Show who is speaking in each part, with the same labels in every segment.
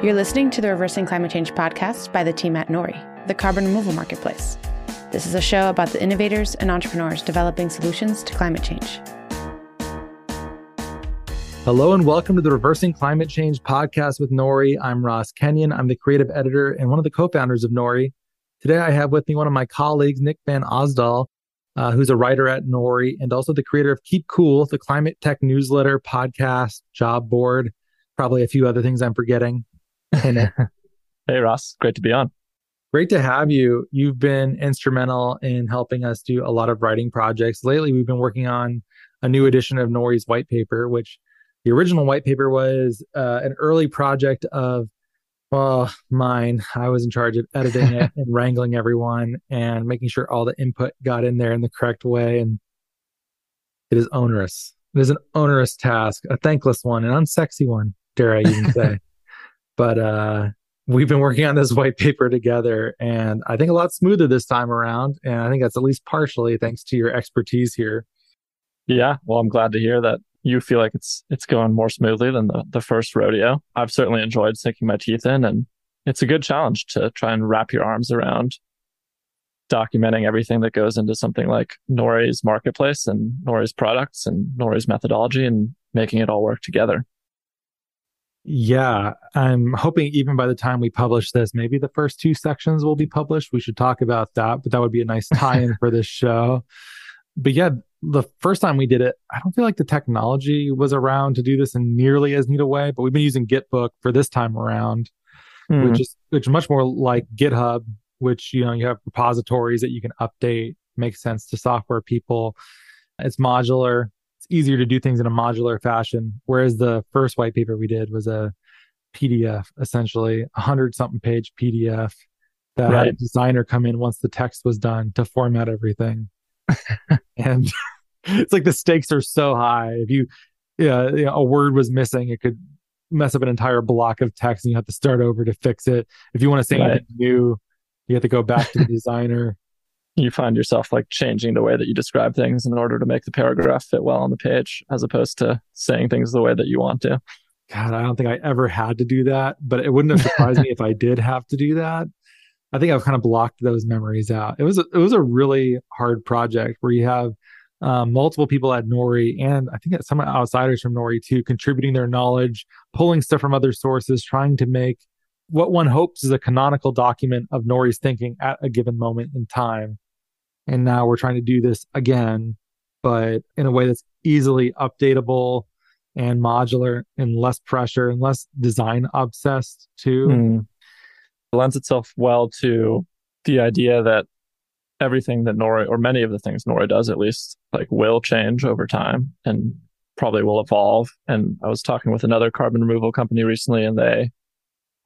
Speaker 1: You're listening to the Reversing Climate Change podcast by the team at Nori, the carbon removal marketplace. This is a show about the innovators and entrepreneurs developing solutions to climate change.
Speaker 2: Hello and welcome to the Reversing Climate Change podcast with Nori. I'm Ross Kenyon. I'm the creative editor and one of the co-founders of Nori. Today I have with me one of my colleagues, Nick Van Osdol, uh, who's a writer at Nori and also the creator of Keep Cool, the climate tech newsletter, podcast, job board, probably a few other things I'm forgetting.
Speaker 3: hey, Ross. Great to be on.
Speaker 2: Great to have you. You've been instrumental in helping us do a lot of writing projects. Lately, we've been working on a new edition of Nori's white paper, which the original white paper was uh, an early project of well, mine. I was in charge of editing it and wrangling everyone and making sure all the input got in there in the correct way. And it is onerous. It is an onerous task, a thankless one, an unsexy one, dare I even say. But uh, we've been working on this white paper together, and I think a lot smoother this time around. And I think that's at least partially thanks to your expertise here.
Speaker 3: Yeah, well, I'm glad to hear that you feel like it's it's going more smoothly than the, the first rodeo. I've certainly enjoyed sinking my teeth in, and it's a good challenge to try and wrap your arms around documenting everything that goes into something like Nori's marketplace and Nori's products and Nori's methodology and making it all work together.
Speaker 2: Yeah, I'm hoping even by the time we publish this, maybe the first two sections will be published. We should talk about that, but that would be a nice tie in for this show. But yeah, the first time we did it, I don't feel like the technology was around to do this in nearly as neat a way, but we've been using Gitbook for this time around, mm. which is which is much more like GitHub, which you know you have repositories that you can update, makes sense to software people. It's modular easier to do things in a modular fashion. Whereas the first white paper we did was a PDF, essentially a hundred something page PDF that right. had a designer come in once the text was done to format everything. and it's like the stakes are so high. If you, yeah, you know, a word was missing, it could mess up an entire block of text and you have to start over to fix it. If you want to say right. anything new, you have to go back to the designer
Speaker 3: you find yourself like changing the way that you describe things in order to make the paragraph fit well on the page as opposed to saying things the way that you want to.
Speaker 2: God, I don't think I ever had to do that, but it wouldn't have surprised me if I did have to do that. I think I've kind of blocked those memories out. It was a, it was a really hard project where you have um, multiple people at Nori and I think some outsiders from Nori too, contributing their knowledge, pulling stuff from other sources, trying to make what one hopes is a canonical document of Nori's thinking at a given moment in time. And now we're trying to do this again, but in a way that's easily updatable and modular and less pressure and less design obsessed too. Mm.
Speaker 3: It lends itself well to the idea that everything that Nori or many of the things Nori does at least like will change over time and probably will evolve. And I was talking with another carbon removal company recently and they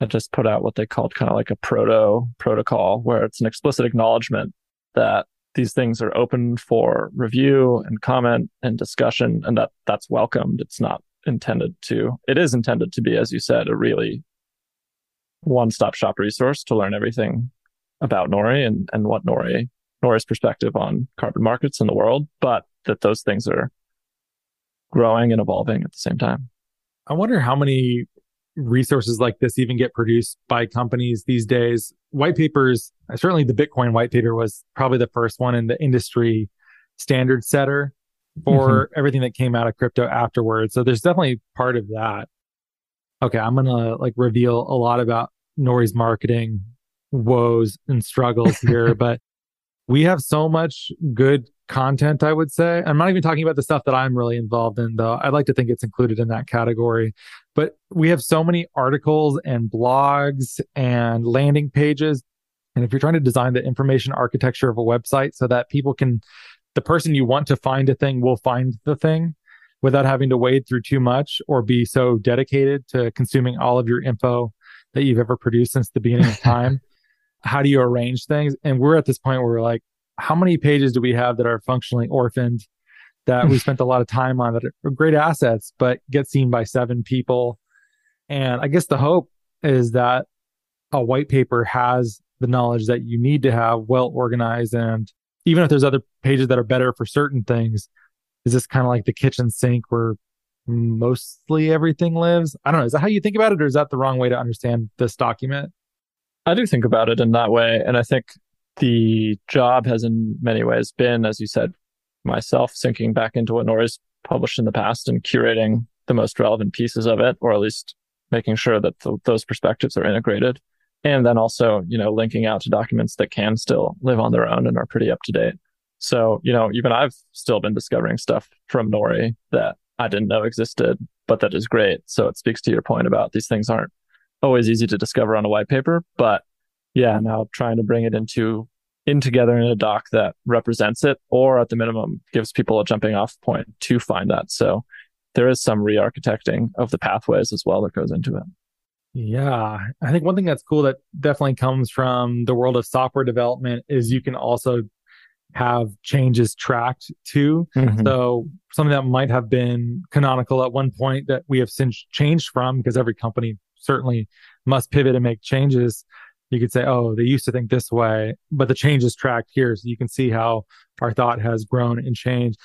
Speaker 3: had just put out what they called kind of like a proto protocol where it's an explicit acknowledgement that these things are open for review and comment and discussion and that that's welcomed. It's not intended to it is intended to be as you said a really one-stop shop resource to learn everything about nori and, and what nori nori's perspective on carbon markets in the world but that those things are growing and evolving at the same time.
Speaker 2: I wonder how many resources like this even get produced by companies these days. White papers, certainly the Bitcoin white paper was probably the first one in the industry standard setter for mm-hmm. everything that came out of crypto afterwards. So there's definitely part of that. Okay, I'm going to like reveal a lot about Nori's marketing woes and struggles here, but we have so much good content, I would say. I'm not even talking about the stuff that I'm really involved in, though. I'd like to think it's included in that category. But we have so many articles and blogs and landing pages. And if you're trying to design the information architecture of a website so that people can, the person you want to find a thing will find the thing without having to wade through too much or be so dedicated to consuming all of your info that you've ever produced since the beginning of time. How do you arrange things? And we're at this point where we're like, how many pages do we have that are functionally orphaned that we spent a lot of time on that are great assets, but get seen by seven people? And I guess the hope is that a white paper has the knowledge that you need to have well organized. And even if there's other pages that are better for certain things, is this kind of like the kitchen sink where mostly everything lives. I don't know. Is that how you think about it, or is that the wrong way to understand this document?
Speaker 3: I do think about it in that way. And I think the job has in many ways been, as you said, myself sinking back into what Nori's published in the past and curating the most relevant pieces of it, or at least making sure that th- those perspectives are integrated. And then also, you know, linking out to documents that can still live on their own and are pretty up to date. So, you know, even I've still been discovering stuff from Nori that I didn't know existed, but that is great. So it speaks to your point about these things aren't always easy to discover on a white paper, but yeah, now trying to bring it into in together in a doc that represents it or at the minimum gives people a jumping off point to find that. So there is some re-architecting of the pathways as well that goes into it.
Speaker 2: Yeah. I think one thing that's cool that definitely comes from the world of software development is you can also have changes tracked too. Mm-hmm. So something that might have been canonical at one point that we have since changed from because every company certainly must pivot and make changes. You could say, oh, they used to think this way, but the change is tracked here. So you can see how our thought has grown and changed.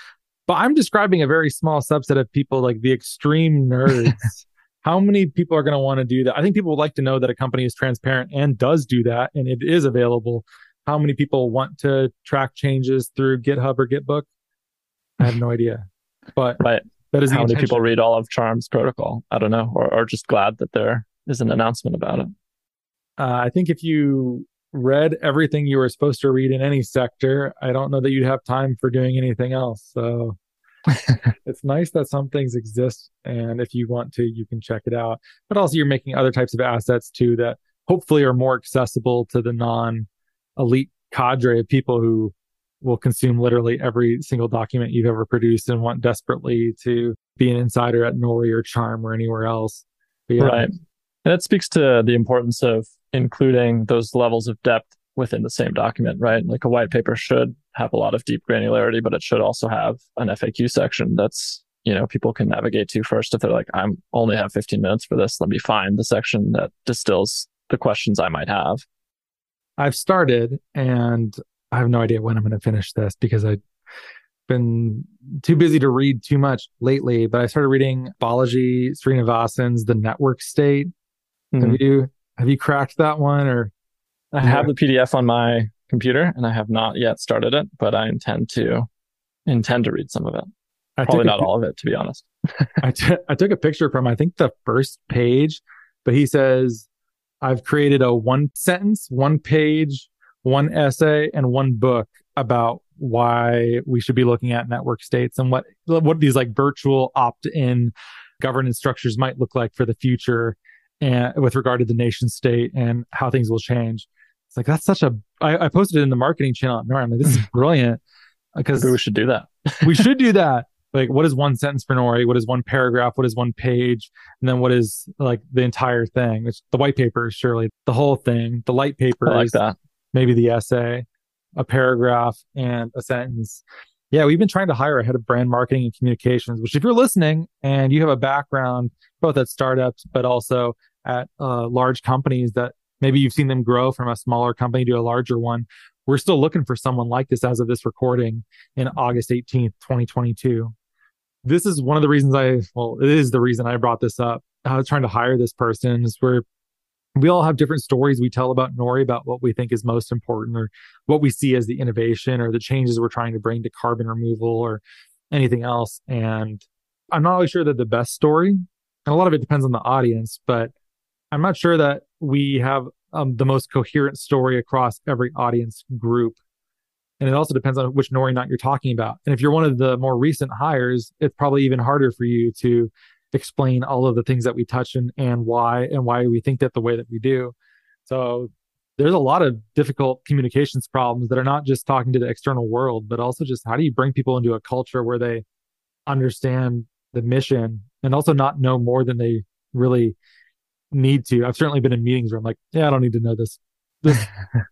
Speaker 2: But I'm describing a very small subset of people like the extreme nerds. how many people are going to want to do that? I think people would like to know that a company is transparent and does do that and it is available how many people want to track changes through GitHub or Gitbook? I have no idea. But
Speaker 3: right. that is how many people read all of Charm's protocol? I don't know, or, or just glad that there is an announcement about it.
Speaker 2: Uh, I think if you read everything you were supposed to read in any sector, I don't know that you'd have time for doing anything else. So it's nice that some things exist. And if you want to, you can check it out. But also, you're making other types of assets too that hopefully are more accessible to the non elite cadre of people who will consume literally every single document you've ever produced and want desperately to be an insider at Nori or Charm or anywhere else.
Speaker 3: Yeah. Right. And it speaks to the importance of including those levels of depth within the same document, right? Like a white paper should have a lot of deep granularity, but it should also have an FAQ section that's, you know, people can navigate to first. If they're like, I'm only have 15 minutes for this, let me find the section that distills the questions I might have.
Speaker 2: I've started and I have no idea when I'm going to finish this because I've been too busy to read too much lately. But I started reading Balaji Srinivasan's The Network State. Mm-hmm. Have you have you cracked that one or?
Speaker 3: I have the PDF on my computer and I have not yet started it, but I intend to intend to read some of it. I Probably not all of it, to be honest.
Speaker 2: I, t- I took a picture from I think the first page, but he says I've created a one sentence, one page, one essay, and one book about why we should be looking at network states and what what these like virtual opt-in governance structures might look like for the future and with regard to the nation state and how things will change. It's like that's such a I, I posted it in the marketing channel. Nori, I'm like, this is brilliant uh,
Speaker 3: because we should do that.
Speaker 2: we should do that like what is one sentence for Nori? What is one paragraph? What is one page? And then what is like the entire thing? It's the white paper, surely the whole thing, the light paper,
Speaker 3: like that.
Speaker 2: maybe the essay, a paragraph, and a sentence. Yeah, we've been trying to hire a head of brand marketing and communications, which if you're listening and you have a background both at startups, but also at uh, large companies that maybe you've seen them grow from a smaller company to a larger one, we're still looking for someone like this as of this recording in August 18th, 2022. This is one of the reasons I, well, it is the reason I brought this up. I was trying to hire this person is where we all have different stories we tell about Nori about what we think is most important or what we see as the innovation or the changes we're trying to bring to carbon removal or anything else. And I'm not always sure that the best story, and a lot of it depends on the audience, but I'm not sure that we have um, the most coherent story across every audience group. And it also depends on which Nori knot you're talking about. And if you're one of the more recent hires, it's probably even harder for you to explain all of the things that we touch and and why and why we think that the way that we do. So there's a lot of difficult communications problems that are not just talking to the external world, but also just how do you bring people into a culture where they understand the mission and also not know more than they really need to. I've certainly been in meetings where I'm like, yeah, I don't need to know this. this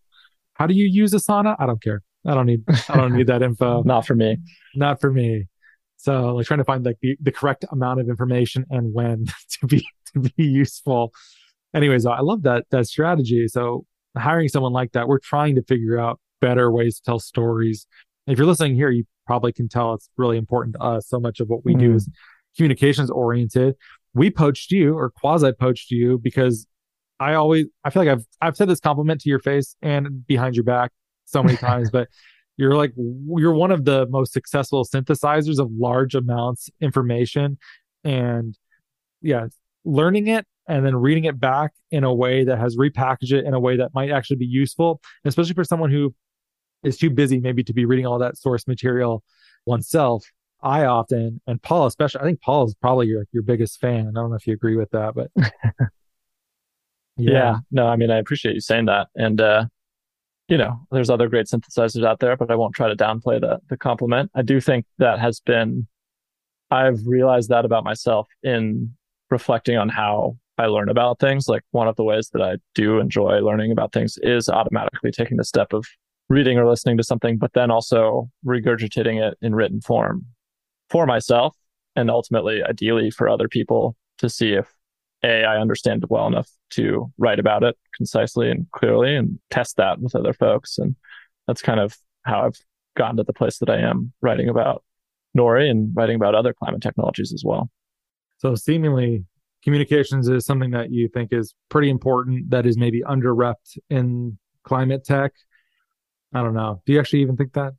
Speaker 2: how do you use Asana? I don't care. I don't need I don't need that info.
Speaker 3: Not for me.
Speaker 2: Not for me. So like trying to find like the, the correct amount of information and when to be to be useful. Anyways, I love that that strategy. So hiring someone like that, we're trying to figure out better ways to tell stories. If you're listening here, you probably can tell it's really important to us. So much of what we mm. do is communications oriented. We poached you or quasi poached you because I always I feel like I've I've said this compliment to your face and behind your back so many times, but you're like you're one of the most successful synthesizers of large amounts information and yeah, learning it and then reading it back in a way that has repackaged it in a way that might actually be useful, especially for someone who is too busy maybe to be reading all that source material oneself. I often and Paul especially, I think Paul is probably your your biggest fan. I don't know if you agree with that, but
Speaker 3: yeah. yeah. No, I mean I appreciate you saying that. And uh you know, there's other great synthesizers out there, but I won't try to downplay the the compliment. I do think that has been I've realized that about myself in reflecting on how I learn about things. Like one of the ways that I do enjoy learning about things is automatically taking the step of reading or listening to something, but then also regurgitating it in written form for myself and ultimately, ideally, for other people to see if A, I understand it well enough to write about it concisely and clearly and test that with other folks. And that's kind of how I've gotten to the place that I am writing about Nori and writing about other climate technologies as well.
Speaker 2: So seemingly communications is something that you think is pretty important that is maybe under repped in climate tech. I don't know. Do you actually even think that?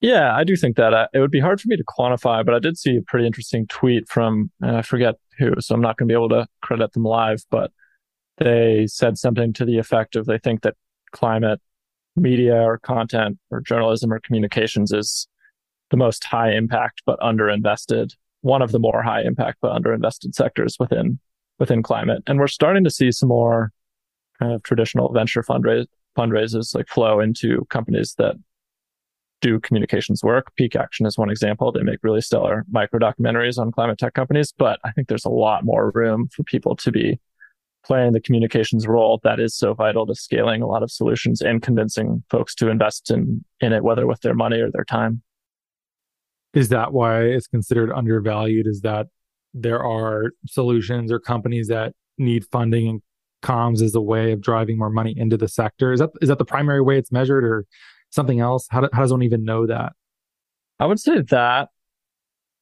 Speaker 3: Yeah, I do think that. Uh, it would be hard for me to quantify, but I did see a pretty interesting tweet from, and I forget who, so I'm not going to be able to credit them live, but they said something to the effect of they think that climate media or content or journalism or communications is the most high impact but underinvested one of the more high impact but underinvested sectors within within climate. And we're starting to see some more kind of traditional venture fundraise, fundraisers like flow into companies that do communications work. Pique Action is one example. They make really stellar micro documentaries on climate tech companies, but I think there's a lot more room for people to be playing the communications role that is so vital to scaling a lot of solutions and convincing folks to invest in in it, whether with their money or their time.
Speaker 2: Is that why it's considered undervalued? Is that there are solutions or companies that need funding and comms as a way of driving more money into the sector? Is that is that the primary way it's measured or something else? How, do, how does one even know that?
Speaker 3: I would say that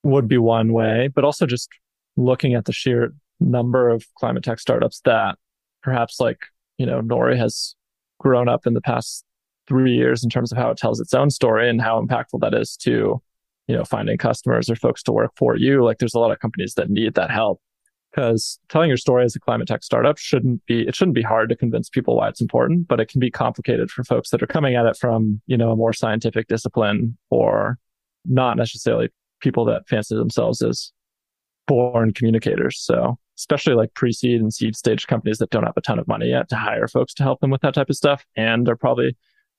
Speaker 3: would be one way, but also just looking at the sheer number of climate tech startups that perhaps like, you know, Nori has grown up in the past three years in terms of how it tells its own story and how impactful that is to you know, finding customers or folks to work for you. Like there's a lot of companies that need that help because telling your story as a climate tech startup shouldn't be, it shouldn't be hard to convince people why it's important, but it can be complicated for folks that are coming at it from, you know, a more scientific discipline or not necessarily people that fancy themselves as born communicators. So especially like pre-seed and seed stage companies that don't have a ton of money yet to hire folks to help them with that type of stuff and are probably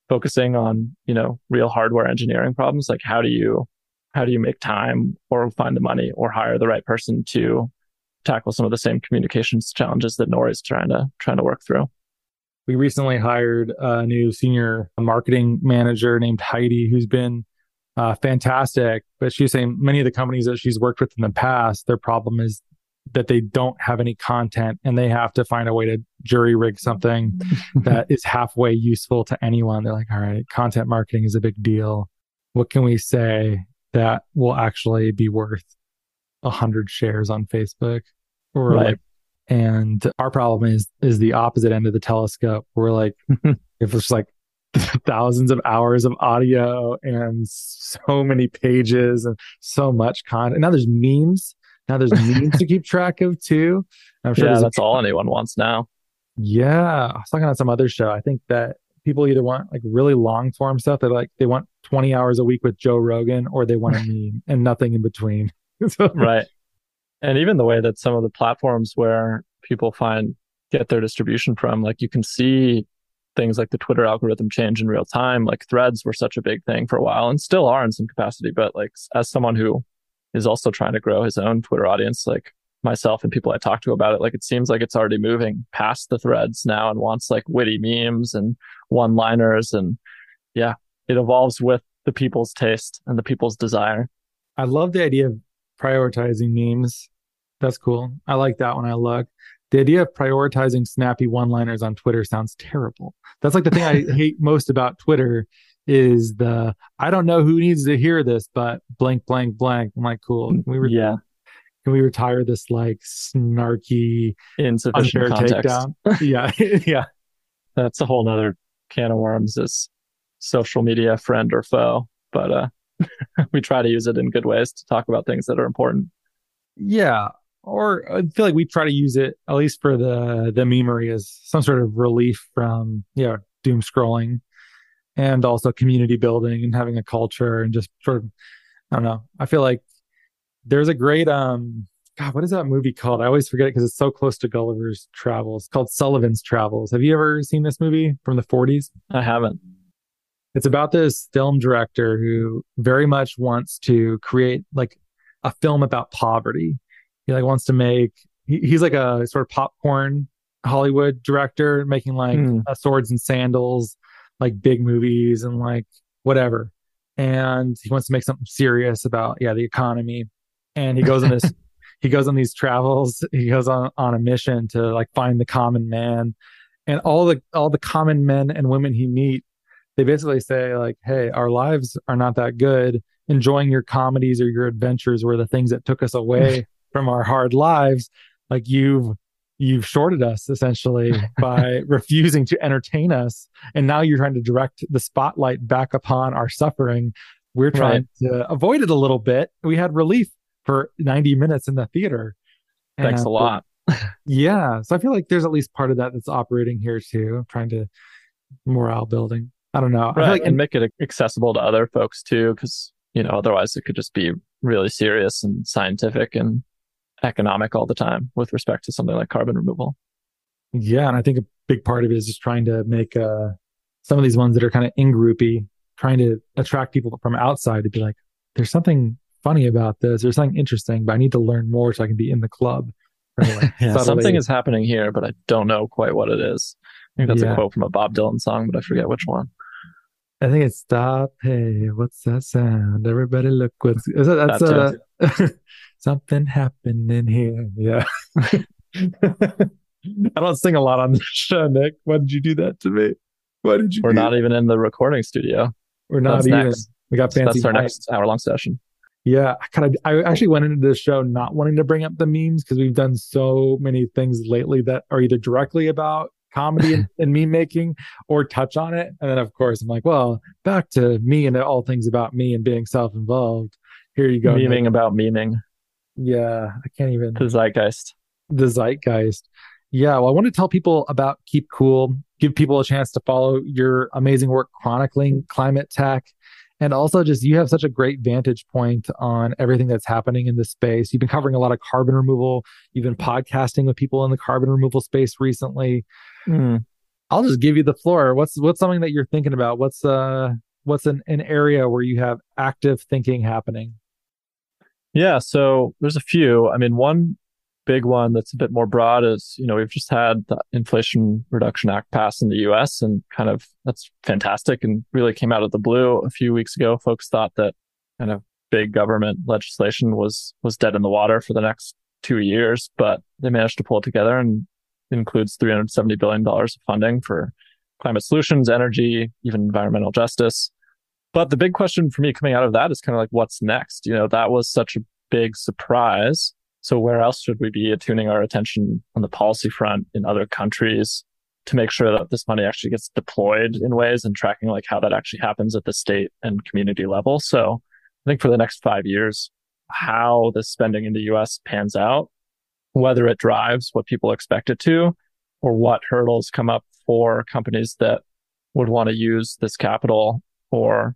Speaker 3: focusing on, you know, real hardware engineering problems. Like how do you how do you make time or find the money or hire the right person to tackle some of the same communications challenges that Nori is trying to trying to work through?
Speaker 2: We recently hired a new senior marketing manager named Heidi, who's been uh, fantastic. But she's saying many of the companies that she's worked with in the past, their problem is that they don't have any content and they have to find a way to jury rig something that is halfway useful to anyone. They're like, all right, content marketing is a big deal. What can we say that will actually be worth a hundred shares on Facebook or right. like, and our problem is, is the opposite end of the telescope. We're like, if it's like thousands of hours of audio and so many pages and so much content. Now there's memes. Now there's memes to keep track of too.
Speaker 3: I'm sure yeah, that's a, all anyone wants now.
Speaker 2: Yeah. I was talking on some other show. I think that people either want like really long form stuff. They like they want 20 hours a week with Joe Rogan, or they want a meme and nothing in between.
Speaker 3: so, right. And even the way that some of the platforms where people find get their distribution from, like you can see things like the Twitter algorithm change in real time. Like threads were such a big thing for a while and still are in some capacity. But like as someone who is also trying to grow his own Twitter audience, like myself and people I talk to about it, like it seems like it's already moving past the threads now and wants like witty memes and one liners. And yeah, it evolves with the people's taste and the people's desire.
Speaker 2: I love the idea of prioritizing memes. That's cool. I like that when I look. The idea of prioritizing snappy one liners on Twitter sounds terrible. That's like the thing I hate most about Twitter is the I don't know who needs to hear this, but blank, blank, blank. I'm like, cool.
Speaker 3: We were yeah
Speaker 2: can we retire this like snarky
Speaker 3: insufficient context takedown?
Speaker 2: yeah yeah
Speaker 3: that's a whole nother can of worms is social media friend or foe but uh we try to use it in good ways to talk about things that are important
Speaker 2: yeah or I feel like we try to use it at least for the the memery as some sort of relief from yeah doom scrolling and also community building and having a culture and just sort of I don't know. I feel like there's a great um God, what is that movie called? I always forget it because it's so close to Gulliver's Travels. It's called Sullivan's Travels. Have you ever seen this movie from the 40s?
Speaker 3: I haven't.
Speaker 2: It's about this film director who very much wants to create like a film about poverty. He like wants to make he, he's like a sort of popcorn Hollywood director making like mm. uh, swords and sandals, like big movies and like whatever and he wants to make something serious about yeah the economy and he goes on this he goes on these travels he goes on on a mission to like find the common man and all the all the common men and women he meet they basically say like hey our lives are not that good. Enjoying your comedies or your adventures were the things that took us away from our hard lives. Like you've you've shorted us essentially by refusing to entertain us. And now you're trying to direct the spotlight back upon our suffering. We're trying right. to avoid it a little bit. We had relief for 90 minutes in the theater.
Speaker 3: Thanks and, a lot.
Speaker 2: Yeah. So i feel like there's at least part of that that's operating here too trying to morale building i don't know
Speaker 3: right.
Speaker 2: I like
Speaker 3: and make it accessible to other folks too because you know otherwise it could just be really serious and scientific and economic all the time with respect to something like carbon removal.
Speaker 2: Yeah, and I think a big part of it is just trying to make uh, some of these ones that are kind of in groupy, trying to attract people from outside to be like, "There's something funny about this. There's something interesting, but I need to learn more so I can be in the club."
Speaker 3: Like, yeah, something is happening here, but I don't know quite what it is. I think that's yeah. a quote from a Bob Dylan song, but I forget which one.
Speaker 2: I think it's stop. Hey, what's that sound? Everybody look what's that's that uh, something happening here. Yeah. I don't sing a lot on the show, Nick. Why did you do that to me? Why did you?
Speaker 3: We're not that? even in the recording studio.
Speaker 2: We're not that's even. Next. We got fancy.
Speaker 3: That's our next hour long session.
Speaker 2: Yeah, I kind of. I actually went into this show not wanting to bring up the memes because we've done so many things lately that are either directly about comedy and, and meme making or touch on it. And then of course I'm like, well, back to me and all things about me and being self-involved. Here you go.
Speaker 3: Memeing about memeing.
Speaker 2: Yeah, I can't even.
Speaker 3: The zeitgeist.
Speaker 2: The zeitgeist. Yeah, well, I want to tell people about Keep Cool, give people a chance to follow your amazing work chronicling climate tech. And also, just you have such a great vantage point on everything that's happening in this space. You've been covering a lot of carbon removal. You've been podcasting with people in the carbon removal space recently. Mm. I'll just give you the floor. What's what's something that you're thinking about? What's uh what's an, an area where you have active thinking happening?
Speaker 3: Yeah, so there's a few. I mean, one big one that's a bit more broad is, you know, we've just had the Inflation Reduction Act passed in the US and kind of that's fantastic and really came out of the blue a few weeks ago. Folks thought that kind of big government legislation was was dead in the water for the next two years, but they managed to pull it together and includes $370 billion of funding for climate solutions, energy, even environmental justice. But the big question for me coming out of that is kind of like, what's next? You know, that was such a big surprise. So where else should we be attuning our attention on the policy front in other countries to make sure that this money actually gets deployed in ways and tracking like how that actually happens at the state and community level? So I think for the next five years, how the spending in the US pans out whether it drives what people expect it to or what hurdles come up for companies that would want to use this capital or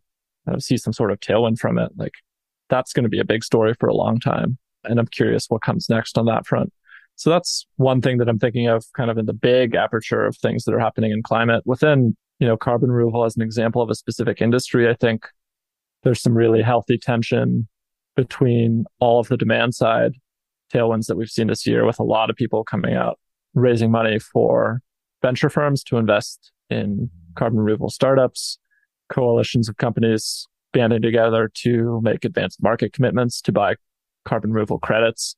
Speaker 3: see some sort of tailwind from it. Like that's going to be a big story for a long time. And I'm curious what comes next on that front. So that's one thing that I'm thinking of kind of in the big aperture of things that are happening in climate within, you know, carbon removal as an example of a specific industry. I think there's some really healthy tension between all of the demand side tailwinds that we've seen this year with a lot of people coming out raising money for venture firms to invest in carbon removal startups, coalitions of companies banding together to make advanced market commitments to buy carbon removal credits.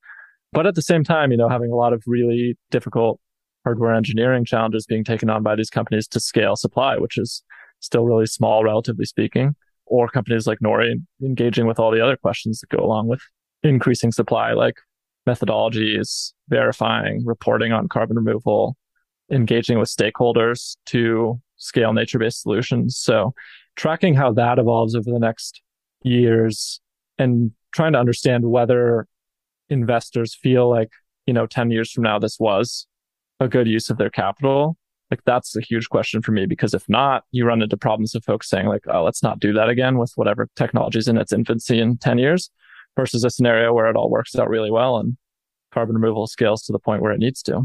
Speaker 3: But at the same time, you know, having a lot of really difficult hardware engineering challenges being taken on by these companies to scale supply, which is still really small, relatively speaking, or companies like Nori engaging with all the other questions that go along with increasing supply, like methodologies, verifying, reporting on carbon removal, engaging with stakeholders to scale nature based solutions. So, tracking how that evolves over the next years and trying to understand whether investors feel like, you know, 10 years from now, this was a good use of their capital. Like that's a huge question for me because if not, you run into problems of folks saying like, oh, let's not do that again with whatever technology is in its infancy in 10 years versus a scenario where it all works out really well and carbon removal scales to the point where it needs to.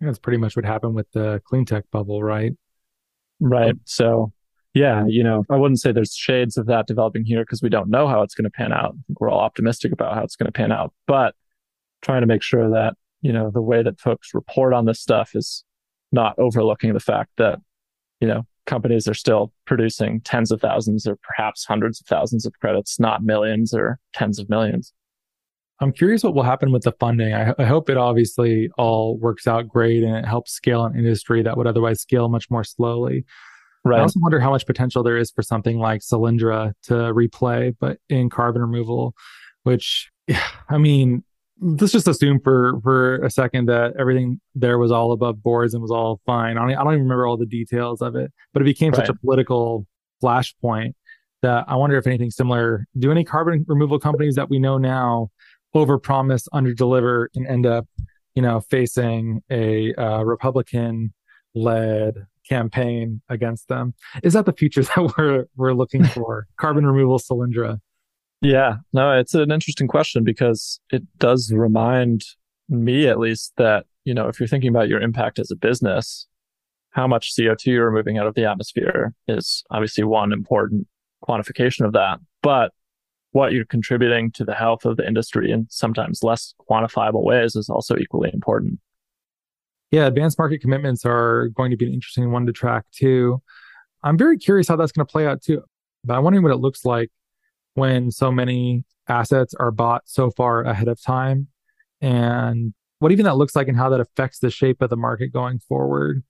Speaker 2: That's pretty much what happened with the clean tech bubble, right?
Speaker 3: Right. So, yeah, you know, I wouldn't say there's shades of that developing here because we don't know how it's going to pan out. I think we're all optimistic about how it's going to pan out, but trying to make sure that, you know, the way that folks report on this stuff is not overlooking the fact that, you know, companies are still producing tens of thousands or perhaps hundreds of thousands of credits, not millions or tens of millions.
Speaker 2: I'm curious what will happen with the funding. I, I, hope it obviously all works out great and it helps scale an industry that would otherwise scale much more slowly. Right. I also wonder how much potential there is for something like Solyndra to replay, but in carbon removal, which, I mean, let's just assume for for a second that everything there was all above boards and was all fine. I don't, I don't even remember all the details of it, but it became right. such a political flashpoint that I wonder if anything similar. Do any carbon removal companies that we know now overpromise, underdeliver, and end up, you know, facing a uh, Republican-led campaign against them? Is that the future that we're we're looking for? carbon removal, Solyndra.
Speaker 3: Yeah, no, it's an interesting question because it does remind me, at least, that, you know, if you're thinking about your impact as a business, how much CO2 you're removing out of the atmosphere is obviously one important quantification of that. But what you're contributing to the health of the industry in sometimes less quantifiable ways is also equally important.
Speaker 2: Yeah, advanced market commitments are going to be an interesting one to track too. I'm very curious how that's going to play out too. But I'm wondering what it looks like when so many assets are bought so far ahead of time and what even that looks like and how that affects the shape of the market going forward.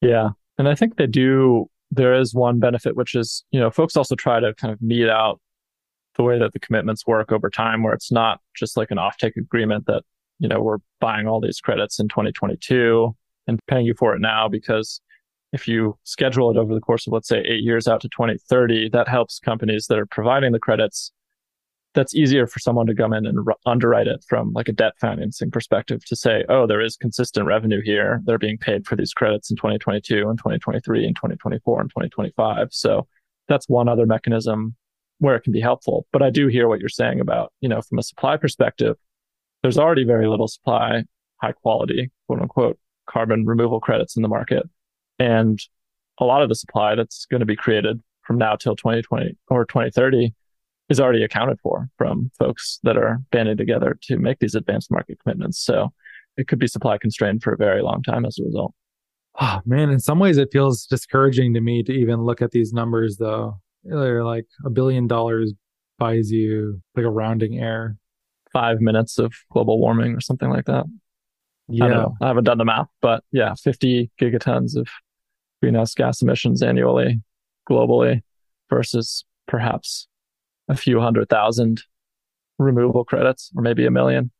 Speaker 3: Yeah. And I think they do there is one benefit which is, you know, folks also try to kind of mete out the way that the commitments work over time where it's not just like an offtake agreement that, you know, we're buying all these credits in 2022 and paying you for it now because if you schedule it over the course of, let's say, eight years out to 2030, that helps companies that are providing the credits. That's easier for someone to come in and r- underwrite it from like a debt financing perspective to say, oh, there is consistent revenue here. They're being paid for these credits in 2022 and 2023 and 2024 and 2025. So that's one other mechanism where it can be helpful. But I do hear what you're saying about, you know, from a supply perspective, there's already very little supply, high quality, quote unquote, carbon removal credits in the market. And a lot of the supply that's going to be created from now till 2020 or 2030 is already accounted for from folks that are banding together to make these advanced market commitments. So it could be supply constrained for a very long time as a result.
Speaker 2: Oh man, in some ways it feels discouraging to me to even look at these numbers though. They're like a billion dollars buys you like a rounding error.
Speaker 3: Five minutes of global warming or something like that. Yeah. I, I haven't done the math, but yeah, 50 gigatons of greenhouse gas emissions annually globally versus perhaps a few hundred thousand removal credits or maybe a million.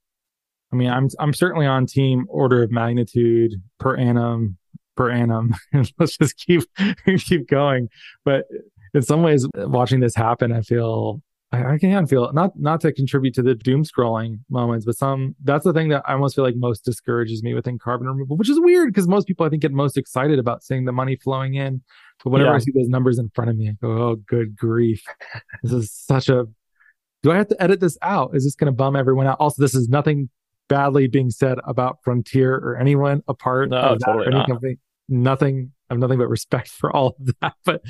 Speaker 2: I mean, I'm I'm certainly on team order of magnitude per annum per annum. Let's just keep keep going. But in some ways, watching this happen, I feel I, I can feel not not to contribute to the doom scrolling moments, but some that's the thing that I almost feel like most discourages me within carbon removal, which is weird because most people I think get most excited about seeing the money flowing in. But whenever yeah. I see those numbers in front of me, I go, "Oh, good grief! this is such a." Do I have to edit this out? Is this going to bum everyone out? Also, this is nothing badly being said about Frontier or anyone apart
Speaker 3: no,
Speaker 2: of
Speaker 3: totally
Speaker 2: that, any company. Nothing. I have nothing but respect for all of that. But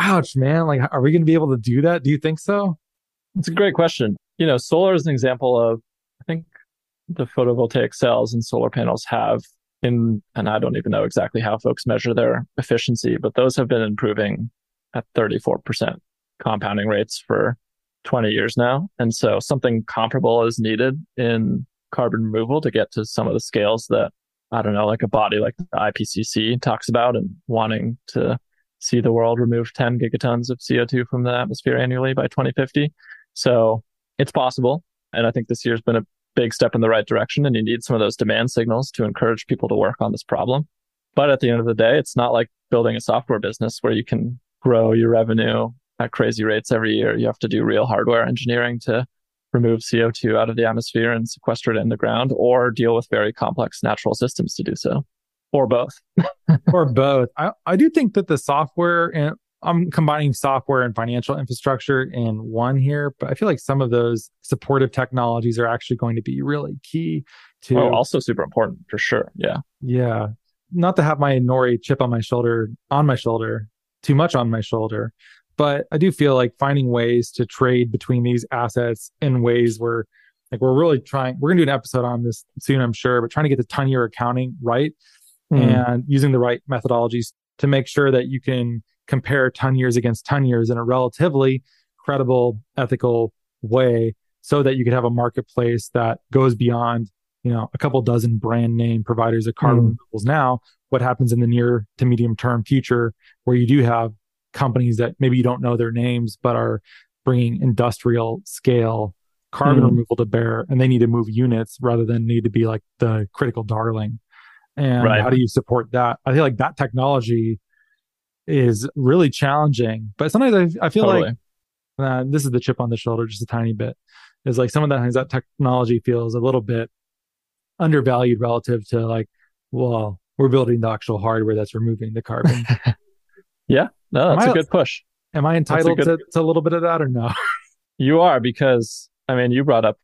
Speaker 2: ouch, man. Like, are we going to be able to do that? Do you think so?
Speaker 3: It's a great question. You know, solar is an example of, I think the photovoltaic cells and solar panels have in, and I don't even know exactly how folks measure their efficiency, but those have been improving at 34% compounding rates for 20 years now. And so something comparable is needed in carbon removal to get to some of the scales that, I don't know, like a body like the IPCC talks about and wanting to see the world remove 10 gigatons of CO2 from the atmosphere annually by 2050. So it's possible. And I think this year's been a big step in the right direction and you need some of those demand signals to encourage people to work on this problem. But at the end of the day, it's not like building a software business where you can grow your revenue at crazy rates every year. You have to do real hardware engineering to remove CO2 out of the atmosphere and sequester it in the ground or deal with very complex natural systems to do so or both.
Speaker 2: Or both. I, I do think that the software and i'm combining software and financial infrastructure in one here but i feel like some of those supportive technologies are actually going to be really key to
Speaker 3: oh, also super important for sure. Yeah.
Speaker 2: Yeah. Not to have my nori chip on my shoulder on my shoulder too much on my shoulder but I do feel like finding ways to trade between these assets in ways where like we're really trying we're gonna do an episode on this soon, I'm sure, but trying to get the 10 year accounting right mm. and using the right methodologies to make sure that you can compare 10 years against 10 years in a relatively credible, ethical way so that you could have a marketplace that goes beyond, you know, a couple dozen brand name providers of carbon mm. removals now. What happens in the near to medium term future where you do have companies that maybe you don't know their names, but are bringing industrial scale carbon mm. removal to bear and they need to move units rather than need to be like the critical darling. And right. how do you support that? I feel like that technology is really challenging, but sometimes I, I feel totally. like uh, this is the chip on the shoulder, just a tiny bit. Is like some of that that technology feels a little bit undervalued relative to like, well, we're building the actual hardware that's removing the carbon.
Speaker 3: yeah, no, that's a good push.
Speaker 2: Am I entitled good... to, to a little bit of that or no?
Speaker 3: you are because I mean you brought up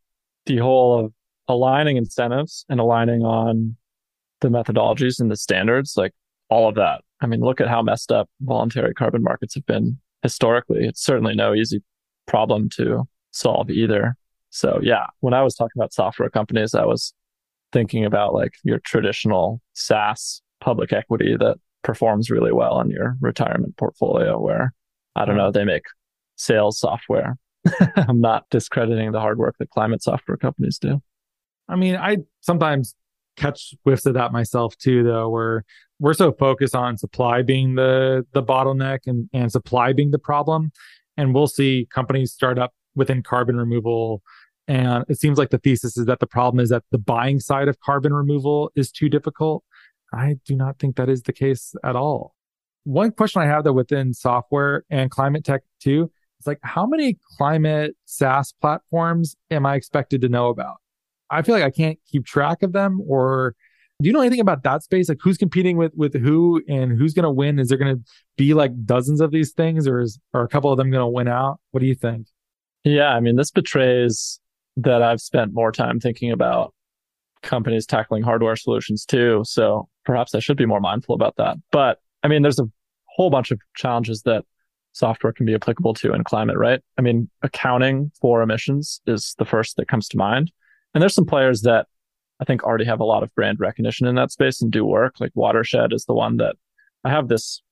Speaker 3: the whole of aligning incentives and aligning on the methodologies and the standards, like all of that. I mean, look at how messed up voluntary carbon markets have been historically. It's certainly no easy problem to solve either. So yeah, when I was talking about software companies, I was thinking about like your traditional SaaS public equity that performs really well in your retirement portfolio where I don't know, they make sales software. I'm not discrediting the hard work that climate software companies do.
Speaker 2: I mean, I sometimes catch whiffs of that myself too, though, where we're so focused on supply being the the bottleneck and, and supply being the problem. And we'll see companies start up within carbon removal. And it seems like the thesis is that the problem is that the buying side of carbon removal is too difficult. I do not think that is the case at all. One question I have though within software and climate tech too is like, how many climate SaaS platforms am I expected to know about? I feel like I can't keep track of them or do you know anything about that space? Like who's competing with with who and who's going to win? Is there going to be like dozens of these things or is are a couple of them going to win out? What do you think?
Speaker 3: Yeah, I mean, this betrays that I've spent more time thinking about companies tackling hardware solutions too. So perhaps I should be more mindful about that. But I mean, there's a whole bunch of challenges that software can be applicable to in climate, right? I mean, accounting for emissions is the first that comes to mind. And there's some players that I think already have a lot of brand recognition in that space and do work. Like Watershed is the one that I have this.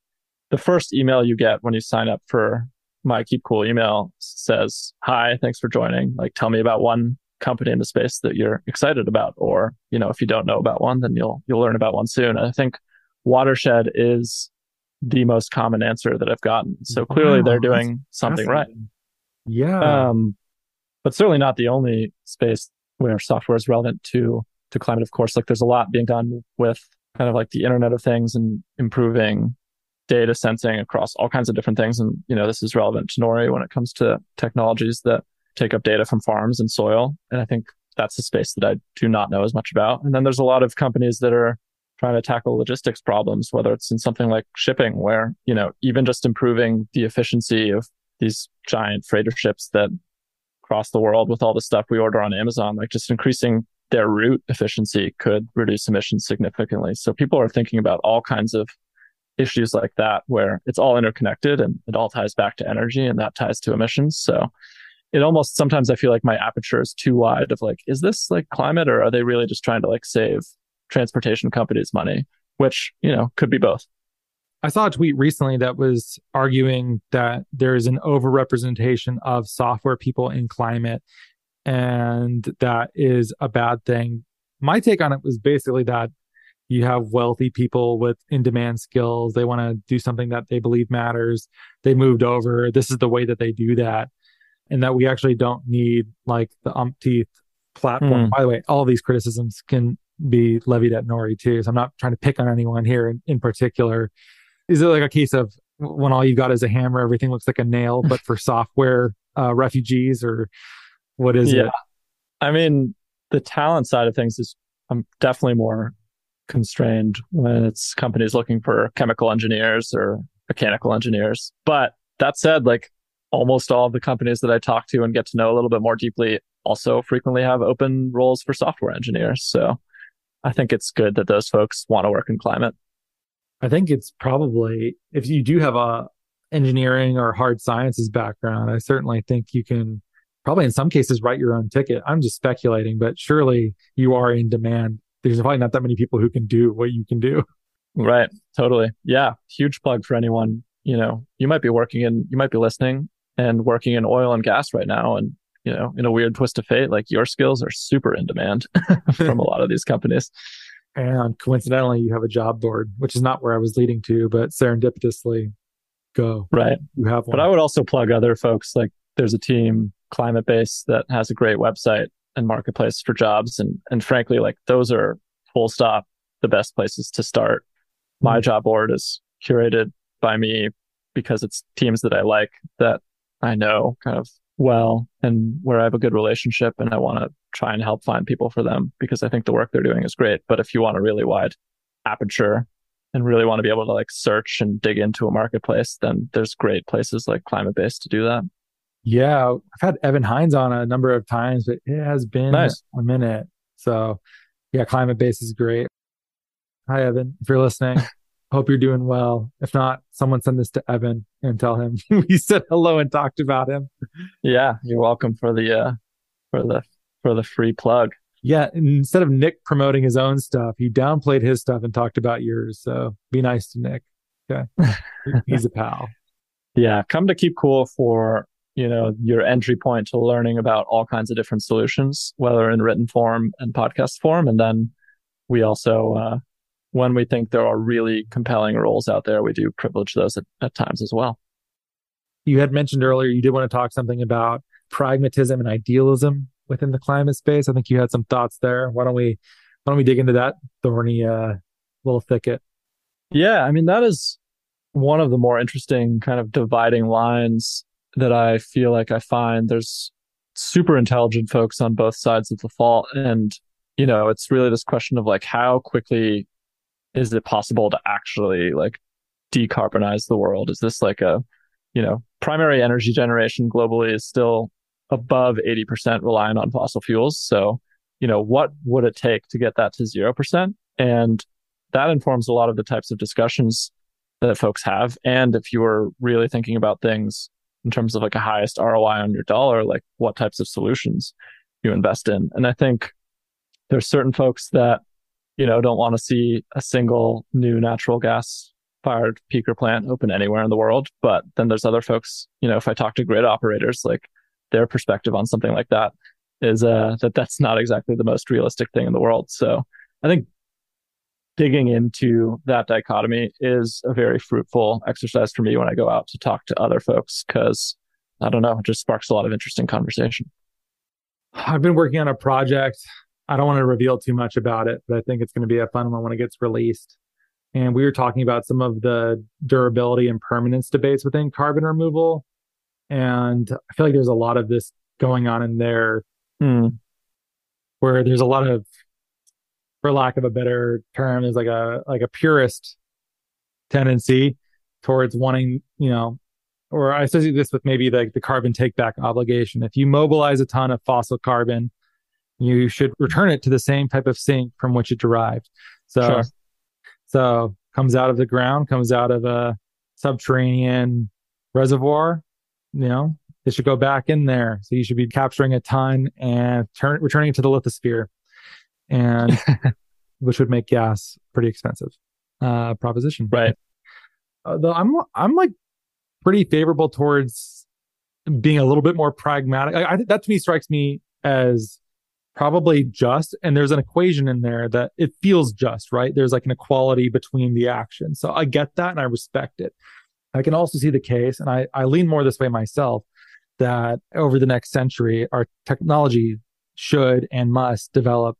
Speaker 3: The first email you get when you sign up for my Keep Cool email says, Hi, thanks for joining. Like, tell me about one company in the space that you're excited about or you know if you don't know about one then you'll you'll learn about one soon and i think watershed is the most common answer that i've gotten so clearly wow, they're doing something right
Speaker 2: yeah
Speaker 3: um but certainly not the only space where software is relevant to to climate of course like there's a lot being done with kind of like the internet of things and improving data sensing across all kinds of different things and you know this is relevant to nori when it comes to technologies that take up data from farms and soil. And I think that's a space that I do not know as much about. And then there's a lot of companies that are trying to tackle logistics problems, whether it's in something like shipping, where, you know, even just improving the efficiency of these giant freighter ships that cross the world with all the stuff we order on Amazon, like just increasing their route efficiency could reduce emissions significantly. So people are thinking about all kinds of issues like that where it's all interconnected and it all ties back to energy and that ties to emissions. So it almost sometimes I feel like my aperture is too wide of like, is this like climate or are they really just trying to like save transportation companies money? Which, you know, could be both.
Speaker 2: I saw a tweet recently that was arguing that there is an overrepresentation of software people in climate and that is a bad thing. My take on it was basically that you have wealthy people with in demand skills. They want to do something that they believe matters. They moved over. This is the way that they do that and that we actually don't need like the umpteenth platform. Mm. By the way, all these criticisms can be levied at Nori too. So I'm not trying to pick on anyone here in, in particular. Is it like a case of when all you got is a hammer, everything looks like a nail, but for software uh, refugees, or what is yeah. it?
Speaker 3: I mean, the talent side of things is I'm definitely more constrained when it's companies looking for chemical engineers or mechanical engineers. But that said, like almost all of the companies that I talk to and get to know a little bit more deeply also frequently have open roles for software engineers. So I think it's good that those folks want to work in climate.
Speaker 2: I think it's probably if you do have a engineering or hard sciences background, I certainly think you can probably in some cases write your own ticket. I'm just speculating, but surely you are in demand. There's probably not that many people who can do what you can do.
Speaker 3: Right. Totally. Yeah. Huge plug for anyone. You know, you might be working in, you might be listening and working in oil and gas right now. And, you know, in a weird twist of fate, like your skills are super in demand from a lot of these companies.
Speaker 2: And coincidentally, you have a job board, which is not where I was leading to, but serendipitously go.
Speaker 3: Right.
Speaker 2: You have one.
Speaker 3: But I would also plug other folks. Like there's a team, Climatebase, that has a great website and marketplace for jobs. And, and frankly, like those are full stop the best places to start. My mm-hmm. job board is curated by me because it's teams that I like that I know kind of well and where I have a good relationship and I want to try and help find people for them because I think the work they're doing is great. But if you want a really wide aperture and really want to be able to like search and dig into a marketplace, then there's great places like Climatebase to do that.
Speaker 2: Yeah, I've had Evan Hynes on a number of times, but it has been nice. a minute. So, yeah, Climatebase is great. Hi, Evan, if you're listening. Hope you're doing well. If not, someone send this to Evan and tell him we said hello and talked about him.
Speaker 3: Yeah, you're welcome for the uh for the for the free plug.
Speaker 2: Yeah, instead of Nick promoting his own stuff, he downplayed his stuff and talked about yours. So be nice to Nick. Okay. He's a pal.
Speaker 3: Yeah, come to Keep Cool for, you know, your entry point to learning about all kinds of different solutions, whether in written form and podcast form. And then we also uh, when we think there are really compelling roles out there, we do privilege those at, at times as well.
Speaker 2: You had mentioned earlier you did want to talk something about pragmatism and idealism within the climate space. I think you had some thoughts there. Why don't we why don't we dig into that thorny uh, little thicket?
Speaker 3: Yeah, I mean that is one of the more interesting kind of dividing lines that I feel like I find there's super intelligent folks on both sides of the fault and you know it's really this question of like how quickly is it possible to actually like decarbonize the world? Is this like a, you know, primary energy generation globally is still above 80% reliant on fossil fuels. So, you know, what would it take to get that to 0%? And that informs a lot of the types of discussions that folks have. And if you are really thinking about things in terms of like a highest ROI on your dollar, like what types of solutions you invest in. And I think there's certain folks that you know, don't want to see a single new natural gas fired peaker plant open anywhere in the world. But then there's other folks, you know, if I talk to grid operators, like their perspective on something like that is uh, that that's not exactly the most realistic thing in the world. So I think digging into that dichotomy is a very fruitful exercise for me when I go out to talk to other folks because I don't know, it just sparks a lot of interesting conversation.
Speaker 2: I've been working on a project I don't want to reveal too much about it, but I think it's going to be a fun one when it gets released. And we were talking about some of the durability and permanence debates within carbon removal. And I feel like there's a lot of this going on in there
Speaker 3: hmm.
Speaker 2: where there's a lot of, for lack of a better term, there's like a, like a purist tendency towards wanting, you know, or I associate this with maybe like the carbon take back obligation. If you mobilize a ton of fossil carbon, you should return it to the same type of sink from which it derived. So, sure. so comes out of the ground, comes out of a subterranean reservoir. You know, it should go back in there. So you should be capturing a ton and turn returning it to the lithosphere, and which would make gas pretty expensive. Uh, proposition,
Speaker 3: right?
Speaker 2: Uh, though I'm I'm like pretty favorable towards being a little bit more pragmatic. I, I, that to me strikes me as probably just and there's an equation in there that it feels just right there's like an equality between the actions so i get that and i respect it i can also see the case and i, I lean more this way myself that over the next century our technology should and must develop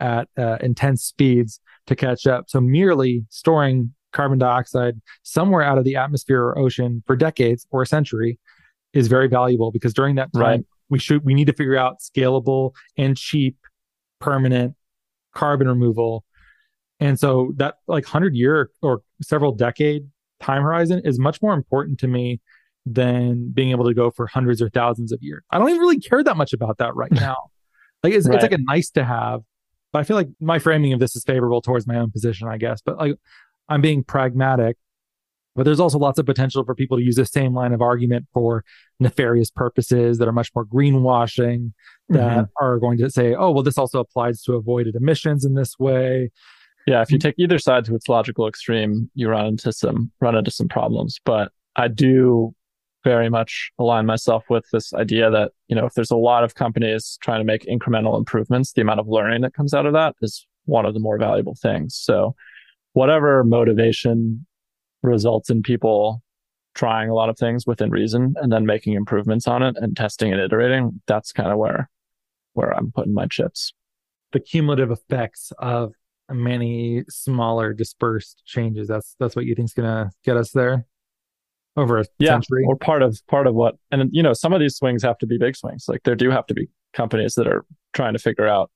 Speaker 2: at uh, intense speeds to catch up. So merely storing carbon dioxide somewhere out of the atmosphere or ocean for decades or a century is very valuable because during that time
Speaker 3: Right.
Speaker 2: We should we need to figure out scalable and cheap permanent carbon removal. And so that like 100 year or several decade time horizon is much more important to me than being able to go for hundreds or thousands of years. I don't even really care that much about that right now. like it's, it's like a nice to have, but I feel like my framing of this is favorable towards my own position, I guess. But like I'm being pragmatic, but there's also lots of potential for people to use the same line of argument for nefarious purposes that are much more greenwashing that mm-hmm. are going to say, oh, well, this also applies to avoided emissions in this way.
Speaker 3: Yeah, if you mm. take either side to its logical extreme, you run into some run into some problems. But I do very much align myself with this idea that, you know, if there's a lot of companies trying to make incremental improvements, the amount of learning that comes out of that is one of the more valuable things. So whatever motivation results in people trying a lot of things within reason and then making improvements on it and testing and iterating, that's kind of where where I'm putting my chips.
Speaker 2: The cumulative effects of many smaller dispersed changes. That's that's what you think's gonna get us there over a
Speaker 3: yeah,
Speaker 2: century.
Speaker 3: or part of part of what and you know some of these swings have to be big swings like there do have to be companies that are trying to figure out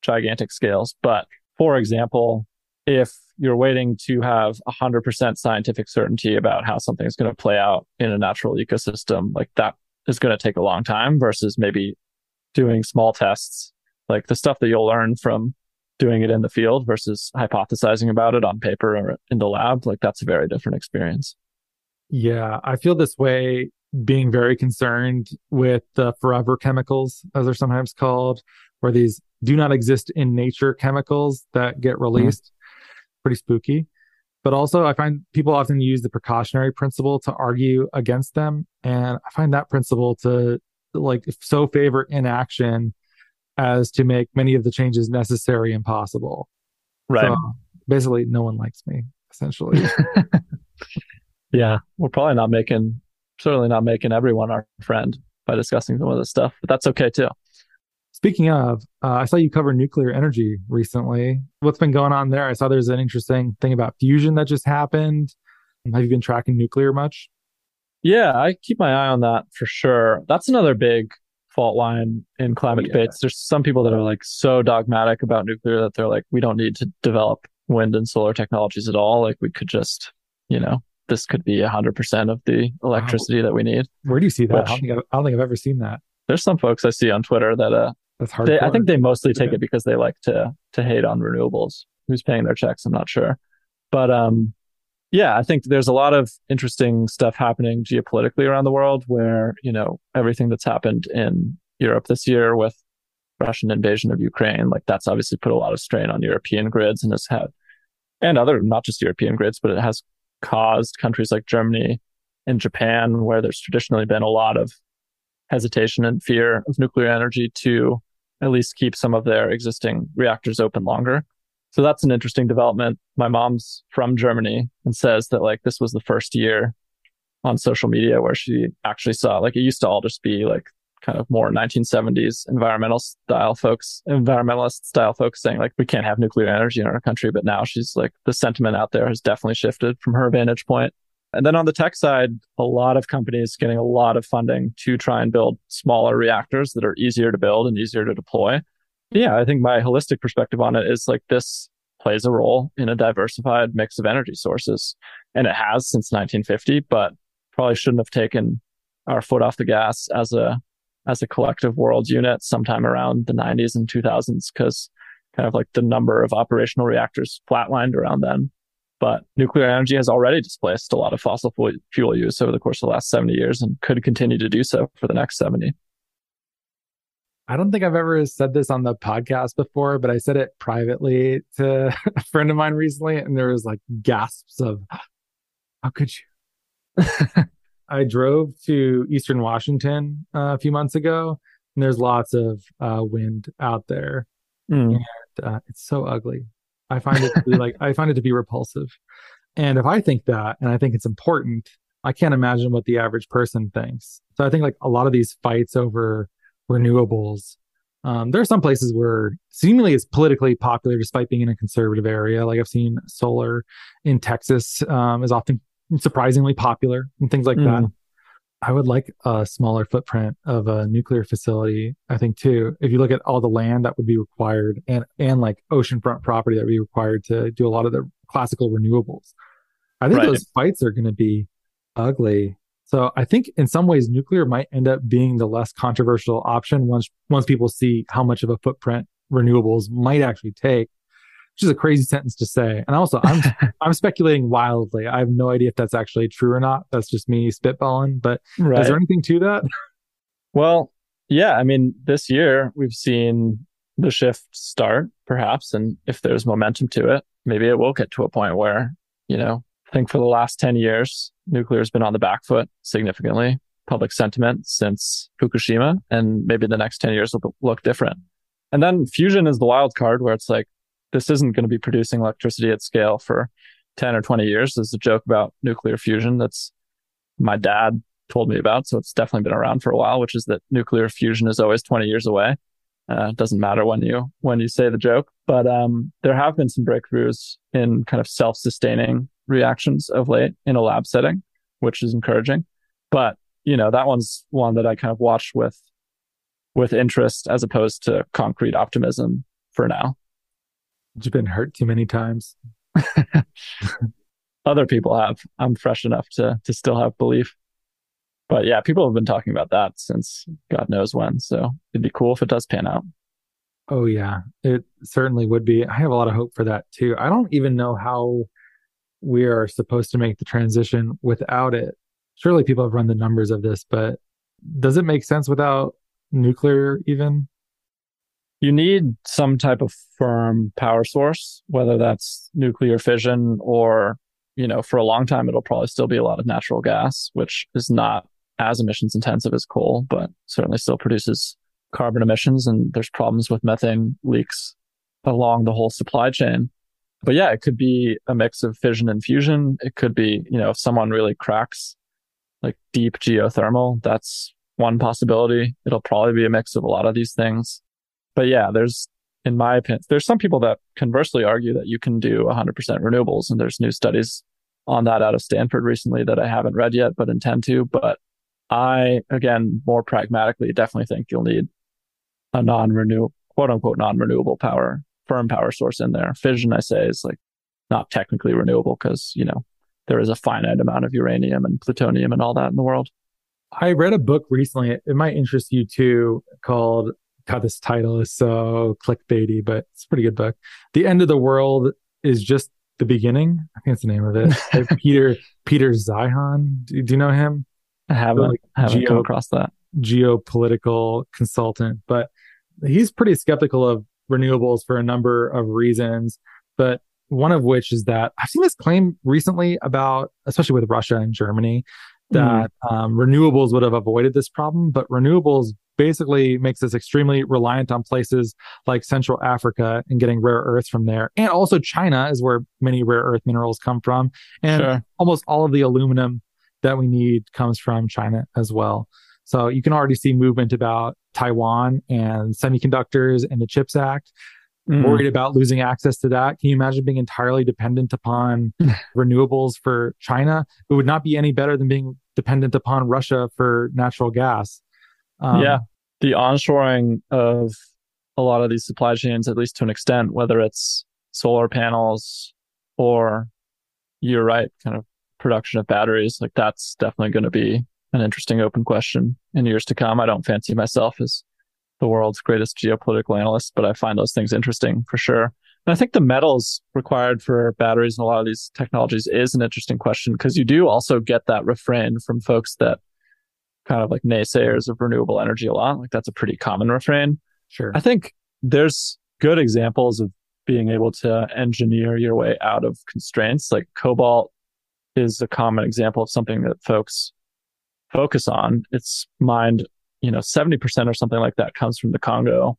Speaker 3: gigantic scales but for example if you're waiting to have 100% scientific certainty about how something is going to play out in a natural ecosystem like that is going to take a long time versus maybe doing small tests like the stuff that you'll learn from doing it in the field versus hypothesizing about it on paper or in the lab like that's a very different experience
Speaker 2: Yeah, I feel this way being very concerned with the forever chemicals, as they're sometimes called, or these do not exist in nature chemicals that get mm-hmm. released. Pretty spooky. But also, I find people often use the precautionary principle to argue against them. And I find that principle to like so favor inaction as to make many of the changes necessary impossible.
Speaker 3: right
Speaker 2: So basically, no one likes me, essentially.
Speaker 3: Yeah, we're probably not making, certainly not making everyone our friend by discussing some of this stuff, but that's okay too.
Speaker 2: Speaking of, uh, I saw you cover nuclear energy recently. What's been going on there? I saw there's an interesting thing about fusion that just happened. Have you been tracking nuclear much?
Speaker 3: Yeah, I keep my eye on that for sure. That's another big fault line in climate
Speaker 2: Yeah.
Speaker 3: debates. There's some people that are like so dogmatic about nuclear that they're like, we don't need to develop wind and solar technologies at all. Like we could just, you know, this could be 100% of the electricity that we need.
Speaker 2: Where do you see that? I, don't I've, I don't think I've ever seen that.
Speaker 3: There's some folks I see on Twitter that uh,
Speaker 2: That's hard.
Speaker 3: They, I think they mostly take it because they like to to hate on renewables. Who's paying their checks? I'm not sure, but um, yeah, I think there's a lot of interesting stuff happening geopolitically around the world. Where you know everything that's happened in Europe this year with Russian invasion of Ukraine, like that's obviously put a lot of strain on European grids and has had, and other not just European grids, but it has caused countries like Germany and Japan, where there's traditionally been a lot of hesitation and fear of nuclear energy to at least keep some of their existing reactors open longer. So that's an interesting development. My mom's from Germany and says that like this was the first year on social media where she actually saw like it used to all just be like kind of more 1970s environmental style folks, environmentalist style folks saying like we can't have nuclear energy in our country. But now she's like the sentiment out there has definitely shifted from her vantage point. And then on the tech side, a lot of companies getting a lot of funding to try and build smaller reactors that are easier to build and easier to deploy. Yeah, I think my holistic perspective on it is like this plays a role in a diversified mix of energy sources. And it has since 1950, but probably shouldn't have taken our foot off the gas as a as a collective world unit sometime around the 90s and 2000s because kind of like the number of operational reactors flatlined around then. But nuclear energy has already displaced a lot of fossil fu- fuel use over the course of the last 70 years and could continue to do so for the next 70.
Speaker 2: I don't think I've ever said this on the podcast before, but I said it privately to a friend of mine recently, and there was like gasps of, "How could you?" I drove to Eastern Washington uh, a few months ago, and there's lots of uh, wind out there.
Speaker 3: Mm.
Speaker 2: Uh, it's so ugly. I find it to be like I find it to be repulsive. And if I think that, and I think it's important, I can't imagine what the average person thinks. So I think like a lot of these fights over renewables Um, there are some places where seemingly it's politically popular despite being in a conservative area. Like I've seen solar in Texas um, is often surprisingly popular and things like mm. that. I would like a smaller footprint of a nuclear facility. I think too. If you look at all the land that would be required and and like oceanfront property that would be required to do a lot of the classical renewables, I think right. those fights are going to be ugly. So I think in some ways nuclear might end up being the less controversial option once once people see how much of a footprint renewables might actually take which is a crazy sentence to say. And also, I'm I'm speculating wildly. I have no idea if that's actually true or not. That's just me spitballing. But right. is there anything to that?
Speaker 3: Well, yeah. I mean, this year we've seen the shift start, perhaps, and if there's momentum to it, maybe it will get to a point where you know. I think for the last 10 years, nuclear has been on the back foot significantly, public sentiment since Fukushima, and maybe the next 10 years will look different. And then fusion is the wild card where it's like, this isn't going to be producing electricity at scale for 10 or 20 years. There's a joke about nuclear fusion that's my dad told me about. So it's definitely been around for a while, which is that nuclear fusion is always 20 years away. Uh, it doesn't matter when you, when you say the joke, but, um, there have been some breakthroughs in kind of self-sustaining reactions of late in a lab setting, which is encouraging. But, you know, that one's one that I kind of watched with, with interest as opposed to concrete optimism for now.
Speaker 2: You've been hurt too many times.
Speaker 3: Other people have. I'm fresh enough to to still have belief. But yeah, people have been talking about that since God knows when. So it'd be cool if it does pan out.
Speaker 2: Oh yeah, it certainly would be. I have a lot of hope for that too. I don't even know how we are supposed to make the transition without it. Surely people have run the numbers of this, but does it make sense without nuclear even?
Speaker 3: You need some type of firm power source, whether that's nuclear fission or, you know, for a long time, it'll probably still be a lot of natural gas, which is not as emissions intensive as coal, but certainly still produces carbon emissions. And there's problems with methane leaks along the whole supply chain. But yeah, it could be a mix of fission and fusion. It could be, you know, if someone really cracks like deep geothermal, that's one possibility. It'll probably be a mix of a lot of these things but yeah, there's, in my opinion, there's some people that conversely argue that you can do 100% renewables. And there's new studies on that out of Stanford recently that I haven't read yet, but intend to. But I, again, more pragmatically, definitely think you'll need a non renew quote unquote, non renewable power, firm power source in there. Fission, I say, is like not technically renewable because, you know, there is a finite amount of uranium and plutonium and all that in the world.
Speaker 2: I read a book recently. It might interest you too, called God, this title is so clickbaity, but it's a pretty good book. The End of the World is just the beginning. I think that's the name of it. Peter Peter Zeihan. Do, do, you know him?
Speaker 3: I haven't, like, haven't geo, come across that.
Speaker 2: Geopolitical consultant, but he's pretty skeptical of renewables for a number of reasons. But one of which is that I've seen this claim recently about, especially with Russia and Germany, that mm. um, renewables would have avoided this problem, but renewables basically makes us extremely reliant on places like Central Africa and getting rare earths from there. And also China is where many rare earth minerals come from. And sure. almost all of the aluminum that we need comes from China as well. So you can already see movement about Taiwan and semiconductors and the CHIPS Act. Mm. Worried about losing access to that. Can you imagine being entirely dependent upon renewables for China? It would not be any better than being dependent upon Russia for natural gas.
Speaker 3: Um, yeah, the onshoring of a lot of these supply chains, at least to an extent, whether it's solar panels or you're right, kind of production of batteries, like that's definitely going to be an interesting open question in years to come. I don't fancy myself as the world's greatest geopolitical analyst, but I find those things interesting for sure. And I think the metals required for batteries and a lot of these technologies is an interesting question because you do also get that refrain from folks that kind of like naysayers of renewable energy a lot. Like that's a pretty common refrain.
Speaker 2: Sure.
Speaker 3: I think there's good examples of being able to engineer your way out of constraints. Like cobalt is a common example of something that folks focus on. It's mined, you know, 70% or something like that comes from the Congo.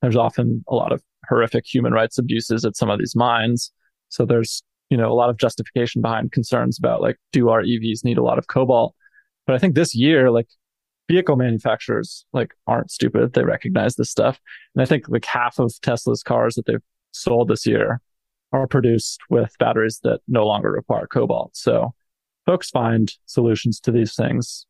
Speaker 3: There's often a lot of horrific human rights abuses at some of these mines. So there's, you know, a lot of justification behind concerns about like, do our EVs need a lot of cobalt? But I think this year, like vehicle manufacturers like aren't stupid. They recognize this stuff. And I think like half of Tesla's cars that they've sold this year are produced with batteries that no longer require cobalt. So folks find solutions to these things,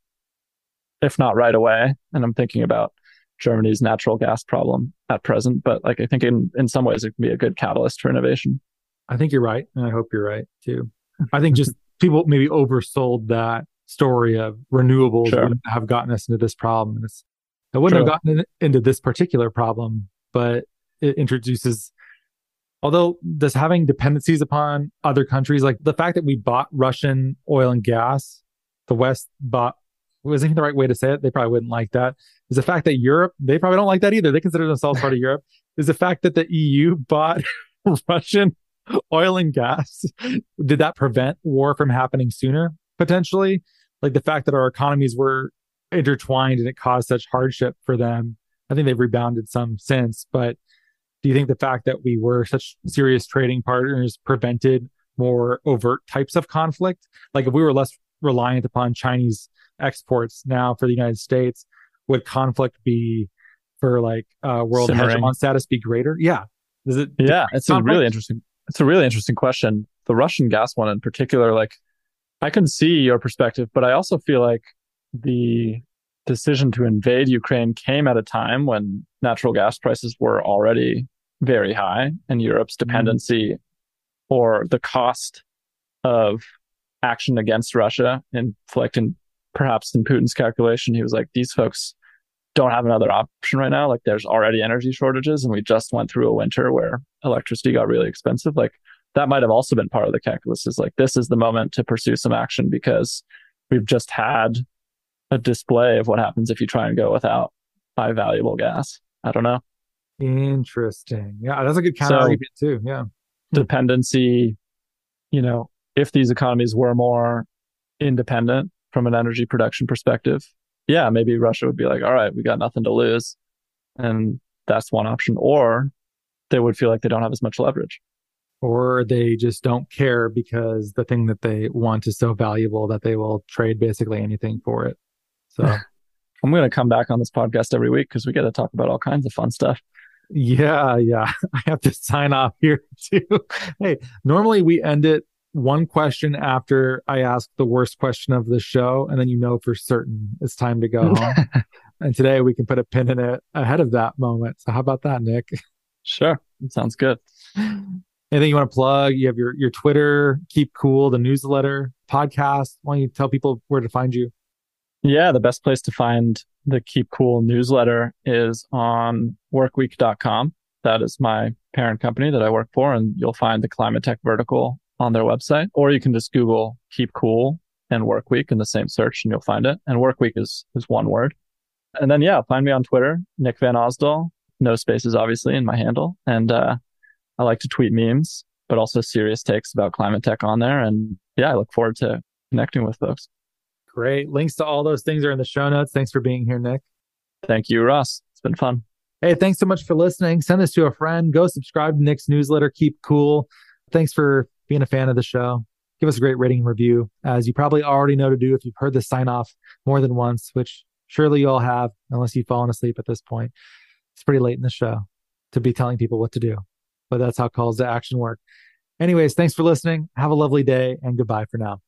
Speaker 3: if not right away. And I'm thinking about Germany's natural gas problem at present, but like I think in, in some ways it can be a good catalyst for innovation.
Speaker 2: I think you're right. And I hope you're right too. I think just people maybe oversold that story of renewables sure. have gotten us into this problem. And it's, it wouldn't have gotten in, into this particular problem, but it introduces, although does having dependencies upon other countries, like the fact that we bought Russian oil and gas, the West bought, wasn't the right way to say it. They probably wouldn't like that. Is the fact that Europe, they probably don't like that either. They consider themselves part of Europe. Is the fact that the EU bought Russian oil and gas. Did that prevent war from happening sooner? Potentially, like the fact that our economies were intertwined and it caused such hardship for them. I think they've rebounded some since, but do you think the fact that we were such serious trading partners prevented more overt types of conflict? Like if we were less reliant upon Chinese exports now for the United States, would conflict be for like uh, world Simmering. hegemon status be greater? Yeah.
Speaker 3: Is it? Yeah, it's conflict? a really interesting. It's a really interesting question. The Russian gas one in particular, like I can see your perspective, but I also feel like the decision to invade Ukraine came at a time when natural gas prices were already very high and Europe's mm-hmm. dependency mm. or the cost of action against Russia inflicting perhaps in Putin's calculation, he was like, these folks don't have another option right now. Like there's already energy shortages and we just went through a winter where electricity got really expensive. Like that might have also been part of the calculus is like, this is the moment to pursue some action because we've just had a display of what happens if you try and go without high valuable gas. I don't know.
Speaker 2: Interesting. Yeah, that's a good counter so, too. Yeah. Hmm.
Speaker 3: Dependency, you know, if these economies were more independent from an energy production perspective, yeah, maybe Russia would be like, all right, we got nothing to lose. And that's one option. Or they would feel like they don't have as much leverage.
Speaker 2: Or they just don't care because the thing that they want is so valuable that they will trade basically anything for it. So
Speaker 3: I'm going to come back on this podcast every week because we get to talk about all kinds of fun stuff.
Speaker 2: Yeah, yeah. I have to sign off here too. hey, normally we end it one question after I ask the worst question of the show, and then you know for certain it's time to go home. and today we can put a pin in it ahead of that moment. So how about that, Nick?
Speaker 3: Sure. sounds good.
Speaker 2: Anything you want to plug? You have your your Twitter, keep cool, the newsletter, podcast. Why don't you tell people where to find you?
Speaker 3: Yeah, the best place to find the Keep Cool newsletter is on workweek.com. That is my parent company that I work for, and you'll find the climate tech vertical on their website, or you can just Google Keep Cool and Workweek in the same search and you'll find it. And Workweek is, is one word. And then, yeah, find me on Twitter, Nick Van Osdol, no spaces, obviously, in my handle. And, uh, I like to tweet memes, but also serious takes about climate tech on there. And yeah, I look forward to connecting with folks.
Speaker 2: Great. Links to all those things are in the show notes. Thanks for being here, Nick.
Speaker 3: Thank you, Ross. It's been fun.
Speaker 2: Hey, thanks so much for listening. Send this to a friend. Go subscribe to Nick's newsletter. Keep cool. Thanks for being a fan of the show. Give us a great rating and review, as you probably already know to do if you've heard this sign off more than once, which surely you all have, unless you've fallen asleep at this point. It's pretty late in the show to be telling people what to do, but that's how calls to action work. Anyways, thanks for listening. Have a lovely day and goodbye for now.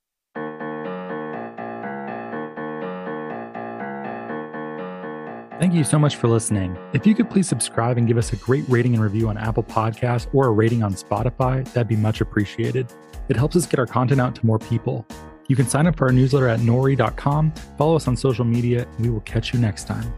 Speaker 2: Thank you so much for listening. If you could please subscribe and give us a great rating and review on Apple Podcasts or a rating on Spotify, that'd be much appreciated. It helps us get our content out to more people. You can sign up for our newsletter at nori.com, follow us on social media, and we will catch you next time.